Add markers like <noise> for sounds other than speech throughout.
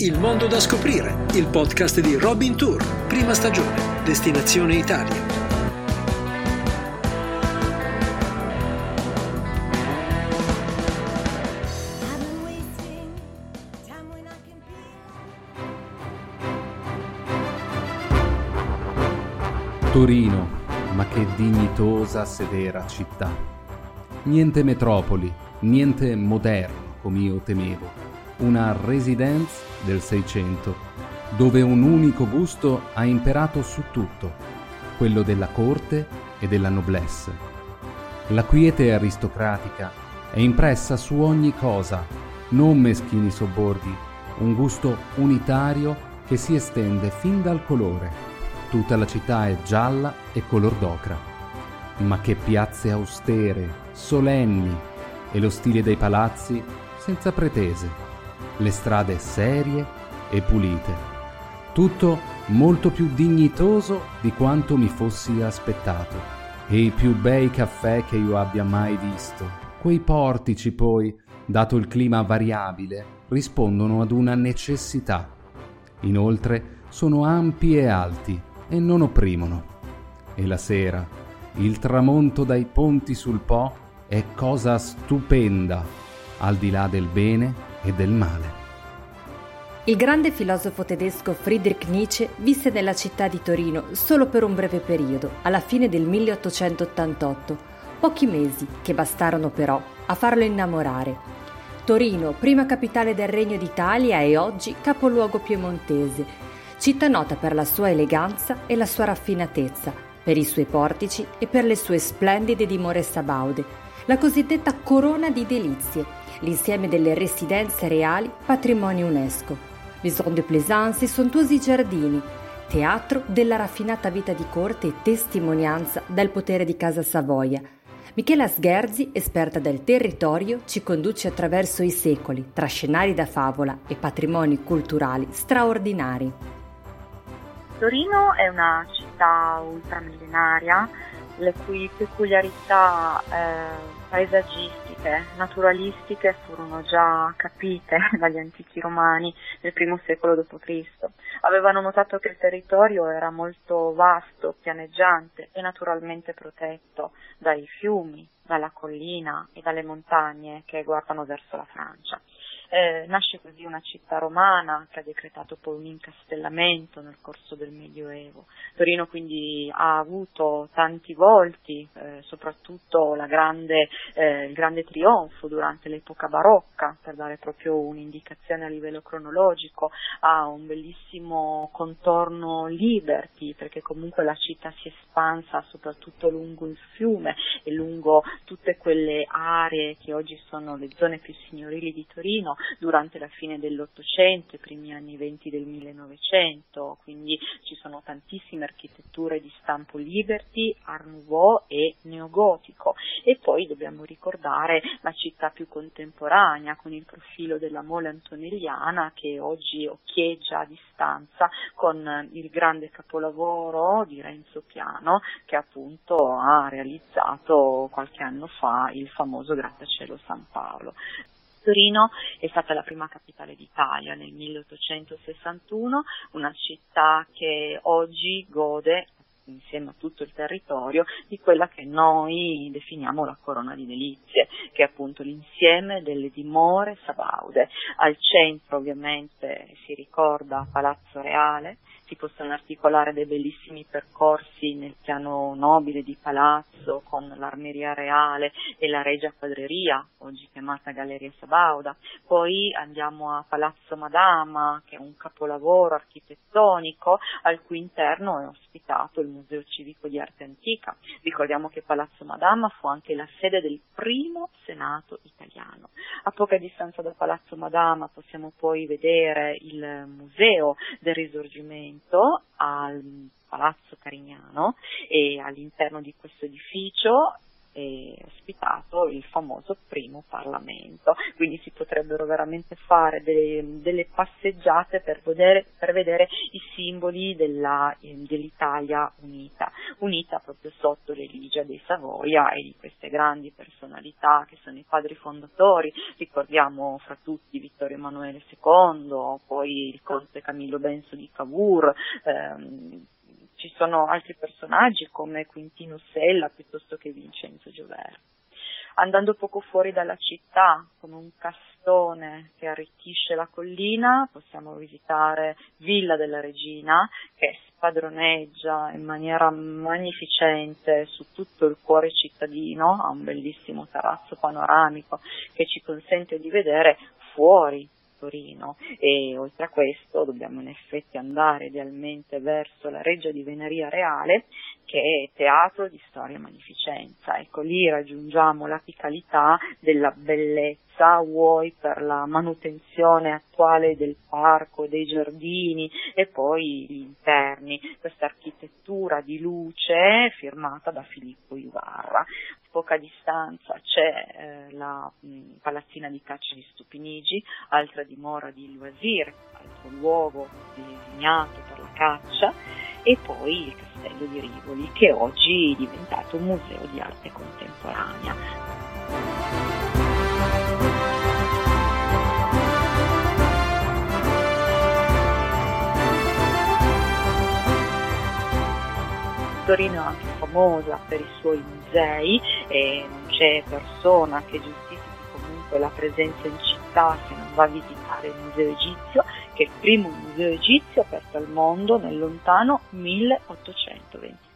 Il mondo da scoprire, il podcast di Robin Tour, prima stagione, destinazione Italia. Torino, ma che dignitosa severa città. Niente metropoli, niente moderno come io temevo. Una residence del Seicento, dove un unico gusto ha imperato su tutto, quello della corte e della noblesse. La quiete aristocratica è impressa su ogni cosa, non meschini sobborghi, un gusto unitario che si estende fin dal colore Tutta la città è gialla e color d'ocra. Ma che piazze austere, solenni e lo stile dei palazzi senza pretese, le strade serie e pulite. Tutto molto più dignitoso di quanto mi fossi aspettato. E i più bei caffè che io abbia mai visto. Quei portici poi, dato il clima variabile, rispondono ad una necessità. Inoltre sono ampi e alti, e non opprimono. E la sera, il tramonto dai ponti sul Po è cosa stupenda, al di là del bene e del male. Il grande filosofo tedesco Friedrich Nietzsche visse nella città di Torino solo per un breve periodo, alla fine del 1888, pochi mesi che bastarono però a farlo innamorare. Torino, prima capitale del Regno d'Italia e oggi capoluogo piemontese, città nota per la sua eleganza e la sua raffinatezza, per i suoi portici e per le sue splendide dimore sabaude, la cosiddetta corona di delizie, l'insieme delle residenze reali patrimonio UNESCO, Maison de Plaisance e sontuosi giardini, teatro della raffinata vita di corte e testimonianza del potere di Casa Savoia. Michela Sgherzi, esperta del territorio, ci conduce attraverso i secoli, tra scenari da favola e patrimoni culturali straordinari. Torino è una città ultramillenaria le cui peculiarità eh, paesaggistiche, naturalistiche furono già capite <laughs> dagli antichi romani nel primo secolo d.C. Avevano notato che il territorio era molto vasto, pianeggiante e naturalmente protetto dai fiumi, dalla collina e dalle montagne che guardano verso la Francia. Eh, nasce così una città romana che ha decretato poi un incastellamento nel corso del Medioevo. Torino quindi ha avuto tanti volti, eh, soprattutto grande, eh, il grande trionfo durante l'epoca barocca, per dare proprio un'indicazione a livello cronologico, ha un bellissimo contorno liberty, perché comunque la città si è espansa soprattutto lungo il fiume e lungo tutte quelle aree che oggi sono le zone più signorili di Torino, durante la fine dell'Ottocento, i primi anni venti del 1900, quindi ci sono tantissime architetture di stampo Liberty, Art Nouveau e neogotico e poi dobbiamo ricordare la città più contemporanea con il profilo della mole antonelliana che oggi occhieggia a distanza con il grande capolavoro di Renzo Piano che appunto ha realizzato qualche anno fa il famoso grattacielo San Paolo. Torino è stata la prima capitale d'Italia nel 1861, una città che oggi gode insieme a tutto il territorio di quella che noi definiamo la corona di delizie, che è appunto l'insieme delle dimore sabaude. Al centro ovviamente si ricorda Palazzo Reale, si possono articolare dei bellissimi percorsi nel piano nobile di palazzo con l'armeria reale e la regia quadreria, oggi chiamata Galleria Sabauda. Poi andiamo a Palazzo Madama, che è un capolavoro architettonico al cui interno è ospitato il Museo Civico di Arte Antica. Ricordiamo che Palazzo Madama fu anche la sede del primo Senato italiano. A poca distanza da Palazzo Madama possiamo poi vedere il Museo del Risorgimento appuntamento al Palazzo Carignano e all'interno di questo edificio e ospitato il famoso primo Parlamento, quindi si potrebbero veramente fare delle, delle passeggiate per vedere, per vedere, i simboli della, eh, dell'Italia unita, unita proprio sotto l'eligia dei Savoia e di queste grandi personalità che sono i padri fondatori, ricordiamo fra tutti Vittorio Emanuele II, poi il conte Camillo Benso di Cavour, ehm, ci sono altri personaggi come Quintino Sella piuttosto che Vincenzo Giover. Andando poco fuori dalla città, con un castone che arricchisce la collina, possiamo visitare Villa della Regina, che spadroneggia in maniera magnificente su tutto il cuore cittadino, ha un bellissimo terrazzo panoramico che ci consente di vedere fuori Torino e oltre a questo dobbiamo in effetti andare idealmente verso la Reggia di Veneria Reale che è teatro di storia e magnificenza. Ecco, lì raggiungiamo l'apicalità della bellezza, vuoi per la manutenzione attuale del parco dei giardini e poi gli interni, questa architettura di luce firmata da Filippo Ivarra poca distanza c'è eh, la mh, palazzina di caccia di Stupinigi, altra dimora di Loisir, altro luogo designato per la caccia, e poi il castello di Rivoli, che oggi è diventato un museo di arte contemporanea. Torino è anche famosa per i suoi musei e non c'è persona che giustifichi comunque la presenza in città se non va a visitare il museo egizio, che è il primo museo egizio aperto al mondo nel lontano 1824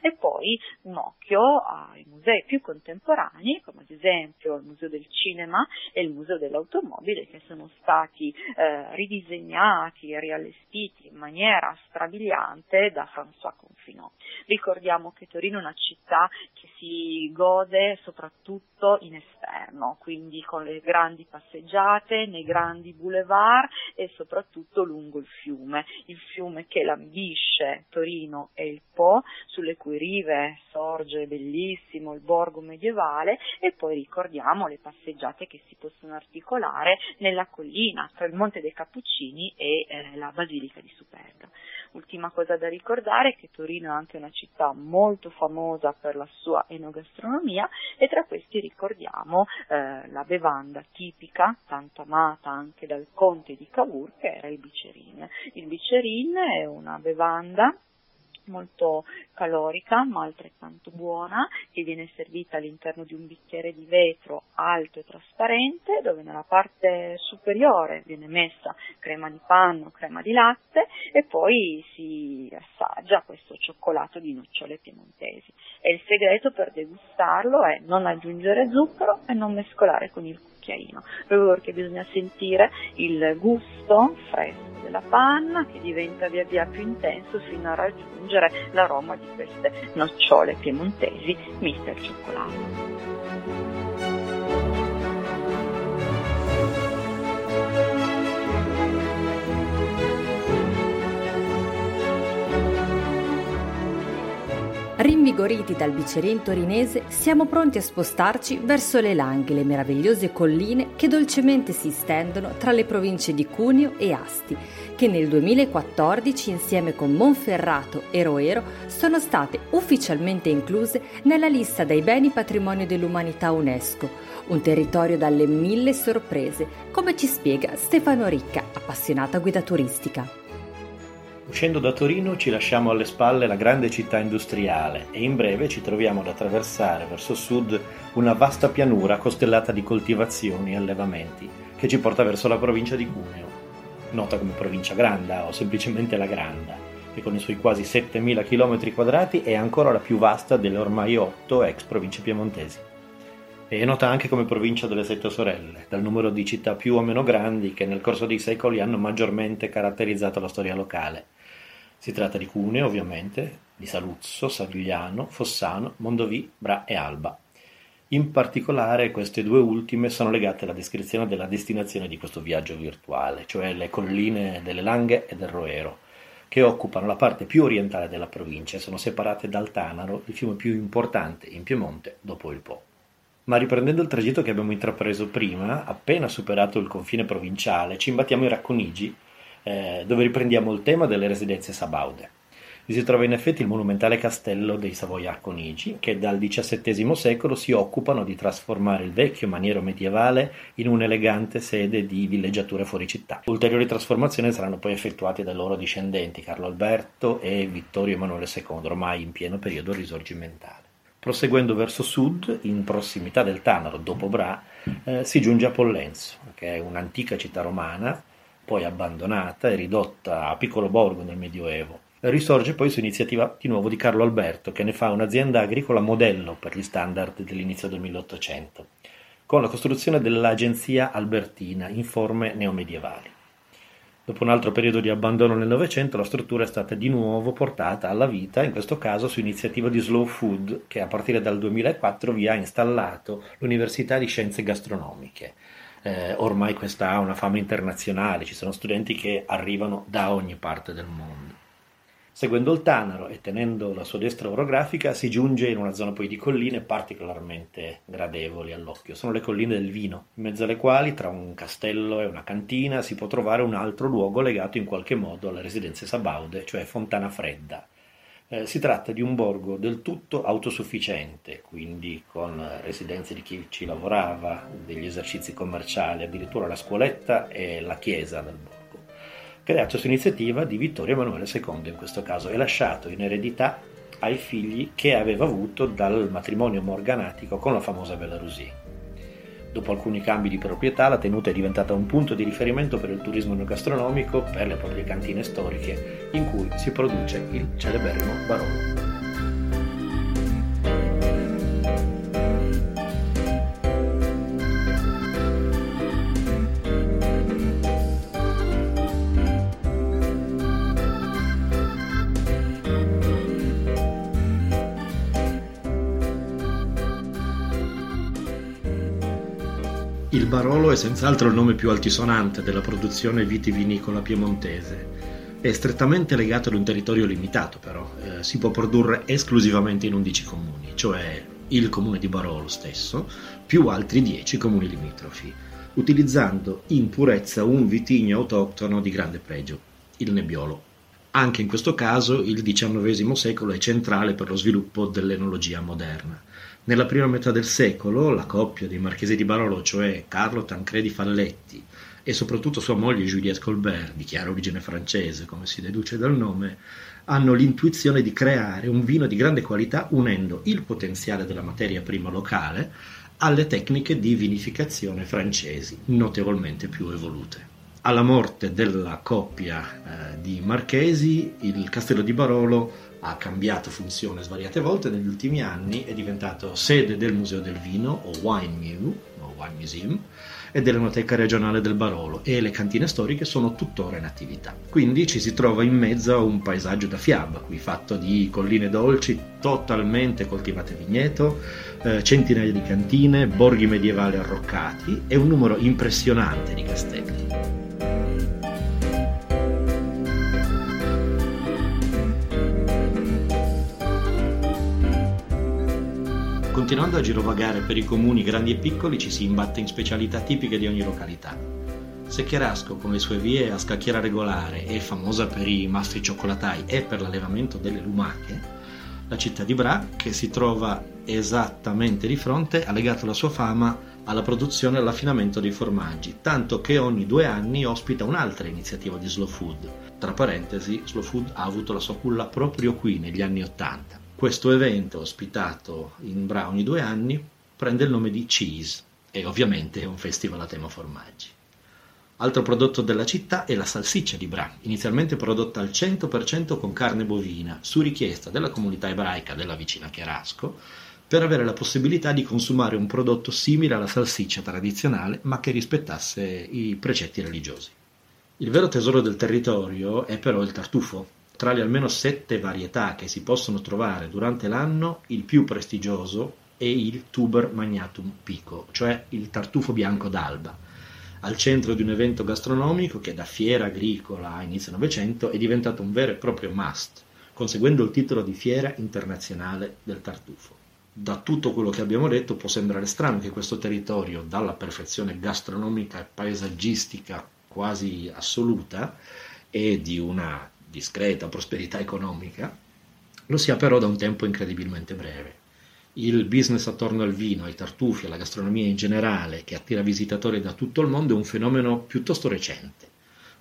e poi un occhio ai musei più contemporanei, come ad esempio il Museo del Cinema e il Museo dell'Automobile, che sono stati eh, ridisegnati e riallestiti in maniera strabiliante da François Confinot. Ricordiamo che Torino è una città che si gode soprattutto in esterno, quindi con le grandi passeggiate, nei grandi boulevard e soprattutto lungo il fiume, il fiume che lambisce Torino e il Po, sulle cui rive sorge bellissimo il borgo medievale e poi ricordiamo le passeggiate che si possono articolare nella collina tra il Monte dei Cappuccini e eh, la Basilica di Superga. Ultima cosa da ricordare è che Torino è anche una città molto famosa per la sua enogastronomia e tra questi ricordiamo eh, la bevanda tipica, tanto amata anche dal conte di Cavour, che era il bicerin. Il bicerin è una bevanda molto calorica ma altrettanto buona che viene servita all'interno di un bicchiere di vetro alto e trasparente dove nella parte superiore viene messa crema di panno, crema di latte e poi si assaggia questo cioccolato di nocciole piemontesi. E il segreto per degustarlo è non aggiungere zucchero e non mescolare con il cucchiaino proprio perché bisogna sentire il gusto fresco della panna che diventa via via più intenso fino a raggiungere l'aroma di queste nocciole piemontesi miste al cioccolato. Rinvigoriti dal bicerin torinese, siamo pronti a spostarci verso le Langhe, le meravigliose colline che dolcemente si stendono tra le province di Cuneo e Asti, che nel 2014 insieme con Monferrato e Roero sono state ufficialmente incluse nella lista dei beni patrimonio dell'umanità UNESCO, un territorio dalle mille sorprese, come ci spiega Stefano Ricca, appassionata guida turistica. Uscendo da Torino ci lasciamo alle spalle la grande città industriale e in breve ci troviamo ad attraversare verso sud una vasta pianura costellata di coltivazioni e allevamenti che ci porta verso la provincia di Cuneo, nota come provincia Granda o semplicemente la Granda, che con i suoi quasi 7000 km quadrati è ancora la più vasta delle ormai 8 ex province piemontesi. E è nota anche come provincia delle Sette Sorelle, dal numero di città più o meno grandi che nel corso dei secoli hanno maggiormente caratterizzato la storia locale si tratta di Cuneo, ovviamente, di Saluzzo, Savigliano, Fossano, Mondovì, Bra e Alba. In particolare queste due ultime sono legate alla descrizione della destinazione di questo viaggio virtuale, cioè le colline delle Langhe e del Roero, che occupano la parte più orientale della provincia e sono separate dal Tanaro, il fiume più importante in Piemonte dopo il Po. Ma riprendendo il tragitto che abbiamo intrapreso prima, appena superato il confine provinciale, ci imbattiamo in Racconigi, eh, dove riprendiamo il tema delle residenze sabaude. Vi si trova in effetti il monumentale castello dei Savoia-Arconigi, che dal XVII secolo si occupano di trasformare il vecchio maniero medievale in un'elegante sede di villeggiatura fuori città. Ulteriori trasformazioni saranno poi effettuate dai loro discendenti, Carlo Alberto e Vittorio Emanuele II, ormai in pieno periodo risorgimentale. Proseguendo verso sud, in prossimità del Tanaro, dopo Bra, eh, si giunge a Pollenzo, che è un'antica città romana, poi abbandonata e ridotta a piccolo borgo nel Medioevo. Risorge poi su iniziativa di nuovo di Carlo Alberto, che ne fa un'azienda agricola modello per gli standard dell'inizio del 1800, con la costruzione dell'agenzia albertina in forme neomedievali. Dopo un altro periodo di abbandono nel Novecento, la struttura è stata di nuovo portata alla vita, in questo caso su iniziativa di Slow Food, che a partire dal 2004 vi ha installato l'Università di Scienze Gastronomiche. Eh, ormai questa ha una fama internazionale, ci sono studenti che arrivano da ogni parte del mondo. Seguendo il Tanaro e tenendo la sua destra orografica si giunge in una zona poi di colline particolarmente gradevoli all'occhio. Sono le colline del vino, in mezzo alle quali tra un castello e una cantina si può trovare un altro luogo legato in qualche modo alle residenze sabaude, cioè Fontana Fredda. Eh, si tratta di un borgo del tutto autosufficiente, quindi con residenze di chi ci lavorava, degli esercizi commerciali, addirittura la scuoletta e la chiesa del borgo creato su iniziativa di Vittorio Emanuele II in questo caso e lasciato in eredità ai figli che aveva avuto dal matrimonio morganatico con la famosa Belarusì. Dopo alcuni cambi di proprietà, la tenuta è diventata un punto di riferimento per il turismo gastronomico, per le proprie cantine storiche, in cui si produce il celeberrimo Barolo. Il Barolo è senz'altro il nome più altisonante della produzione vitivinicola piemontese. È strettamente legato ad un territorio limitato, però. Eh, si può produrre esclusivamente in 11 comuni, cioè il comune di Barolo stesso, più altri 10 comuni limitrofi, utilizzando in purezza un vitigno autoctono di grande pregio, il Nebbiolo. Anche in questo caso il XIX secolo è centrale per lo sviluppo dell'enologia moderna. Nella prima metà del secolo la coppia dei marchesi di Barolo, cioè Carlo Tancredi Falletti e soprattutto sua moglie Juliette Colbert, di chiara origine francese, come si deduce dal nome, hanno l'intuizione di creare un vino di grande qualità unendo il potenziale della materia prima locale alle tecniche di vinificazione francesi, notevolmente più evolute. Alla morte della coppia eh, di marchesi, il castello di Barolo ha cambiato funzione svariate volte negli ultimi anni, è diventato sede del Museo del Vino o Wine Mew, o Wine Museum, e dell'Enoteca regionale del Barolo e le cantine storiche sono tuttora in attività. Quindi ci si trova in mezzo a un paesaggio da fiaba, qui fatto di colline dolci totalmente coltivate vigneto, eh, centinaia di cantine, borghi medievali arroccati e un numero impressionante di castelli. Continuando a girovagare per i comuni grandi e piccoli ci si imbatte in specialità tipiche di ogni località. Secchierasco, con le sue vie a scacchiera regolare e famosa per i mastri cioccolatai e per l'allevamento delle lumache, la città di Bra, che si trova esattamente di fronte, ha legato la sua fama alla produzione e all'affinamento dei formaggi, tanto che ogni due anni ospita un'altra iniziativa di Slow Food. Tra parentesi, Slow Food ha avuto la sua culla proprio qui negli anni Ottanta. Questo evento, ospitato in Bra ogni due anni, prende il nome di Cheese e ovviamente è un festival a tema formaggi. Altro prodotto della città è la salsiccia di Bra, inizialmente prodotta al 100% con carne bovina, su richiesta della comunità ebraica della vicina Cherasco, per avere la possibilità di consumare un prodotto simile alla salsiccia tradizionale, ma che rispettasse i precetti religiosi. Il vero tesoro del territorio è però il tartufo, tra le almeno sette varietà che si possono trovare durante l'anno, il più prestigioso è il Tuber magnatum pico, cioè il tartufo bianco d'alba. al centro di un evento gastronomico che da fiera agricola a inizio Novecento è diventato un vero e proprio must, conseguendo il titolo di Fiera internazionale del tartufo. Da tutto quello che abbiamo detto può sembrare strano che questo territorio, dalla perfezione gastronomica e paesaggistica quasi assoluta e di una discreta prosperità economica, lo sia però da un tempo incredibilmente breve. Il business attorno al vino, ai tartufi, alla gastronomia in generale, che attira visitatori da tutto il mondo, è un fenomeno piuttosto recente,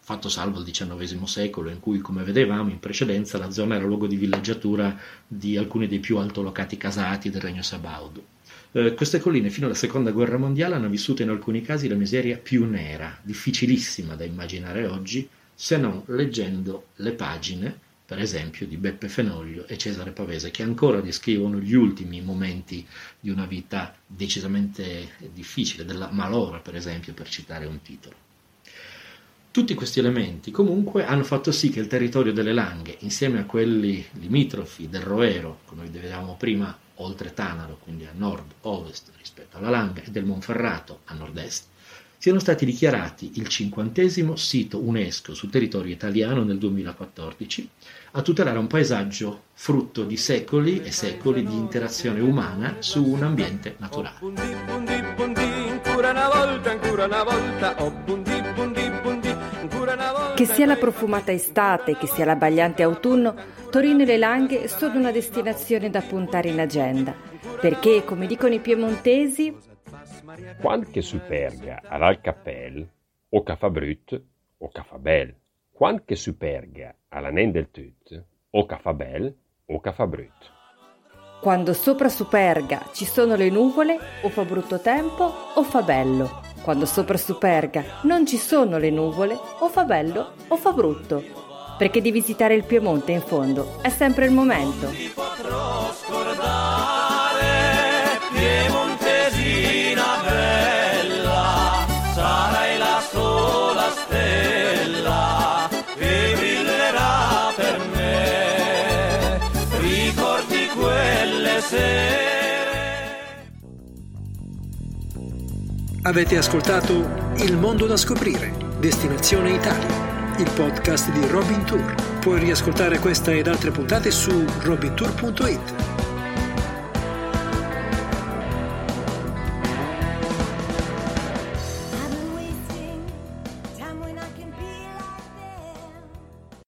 fatto salvo il XIX secolo, in cui, come vedevamo in precedenza, la zona era luogo di villeggiatura di alcuni dei più altolocati casati del regno Sabaudo. Eh, queste colline fino alla seconda guerra mondiale hanno vissuto in alcuni casi la miseria più nera, difficilissima da immaginare oggi, se non leggendo le pagine per esempio di Beppe Fenoglio e Cesare Pavese, che ancora descrivono gli ultimi momenti di una vita decisamente difficile, della malora per esempio, per citare un titolo. Tutti questi elementi comunque hanno fatto sì che il territorio delle Langhe, insieme a quelli limitrofi del Roero, come vedevamo prima, oltre Tanaro, quindi a nord-ovest rispetto alla Langa, e del Monferrato a nord-est, siano stati dichiarati il cinquantesimo sito UNESCO sul territorio italiano nel 2014 a tutelare un paesaggio frutto di secoli e secoli di interazione umana su un ambiente naturale. Che sia la profumata estate, che sia l'abbagliante autunno, Torino e le Langhe sono una destinazione da puntare in agenda, perché, come dicono i piemontesi, quando che superga all'Alcapel, o ca fa brut, o ca fa bel. Quando che superga alla del tut, o ca fa bel, o ca fa brut. Quando sopra Superga ci sono le nuvole, o fa brutto tempo o fa bello. Quando sopra Superga non ci sono le nuvole, o fa bello o fa brutto. Perché di visitare il Piemonte in fondo è sempre il momento. Avete ascoltato Il mondo da scoprire, Destinazione Italia, il podcast di Robin Tour. Puoi riascoltare questa ed altre puntate su robintour.it.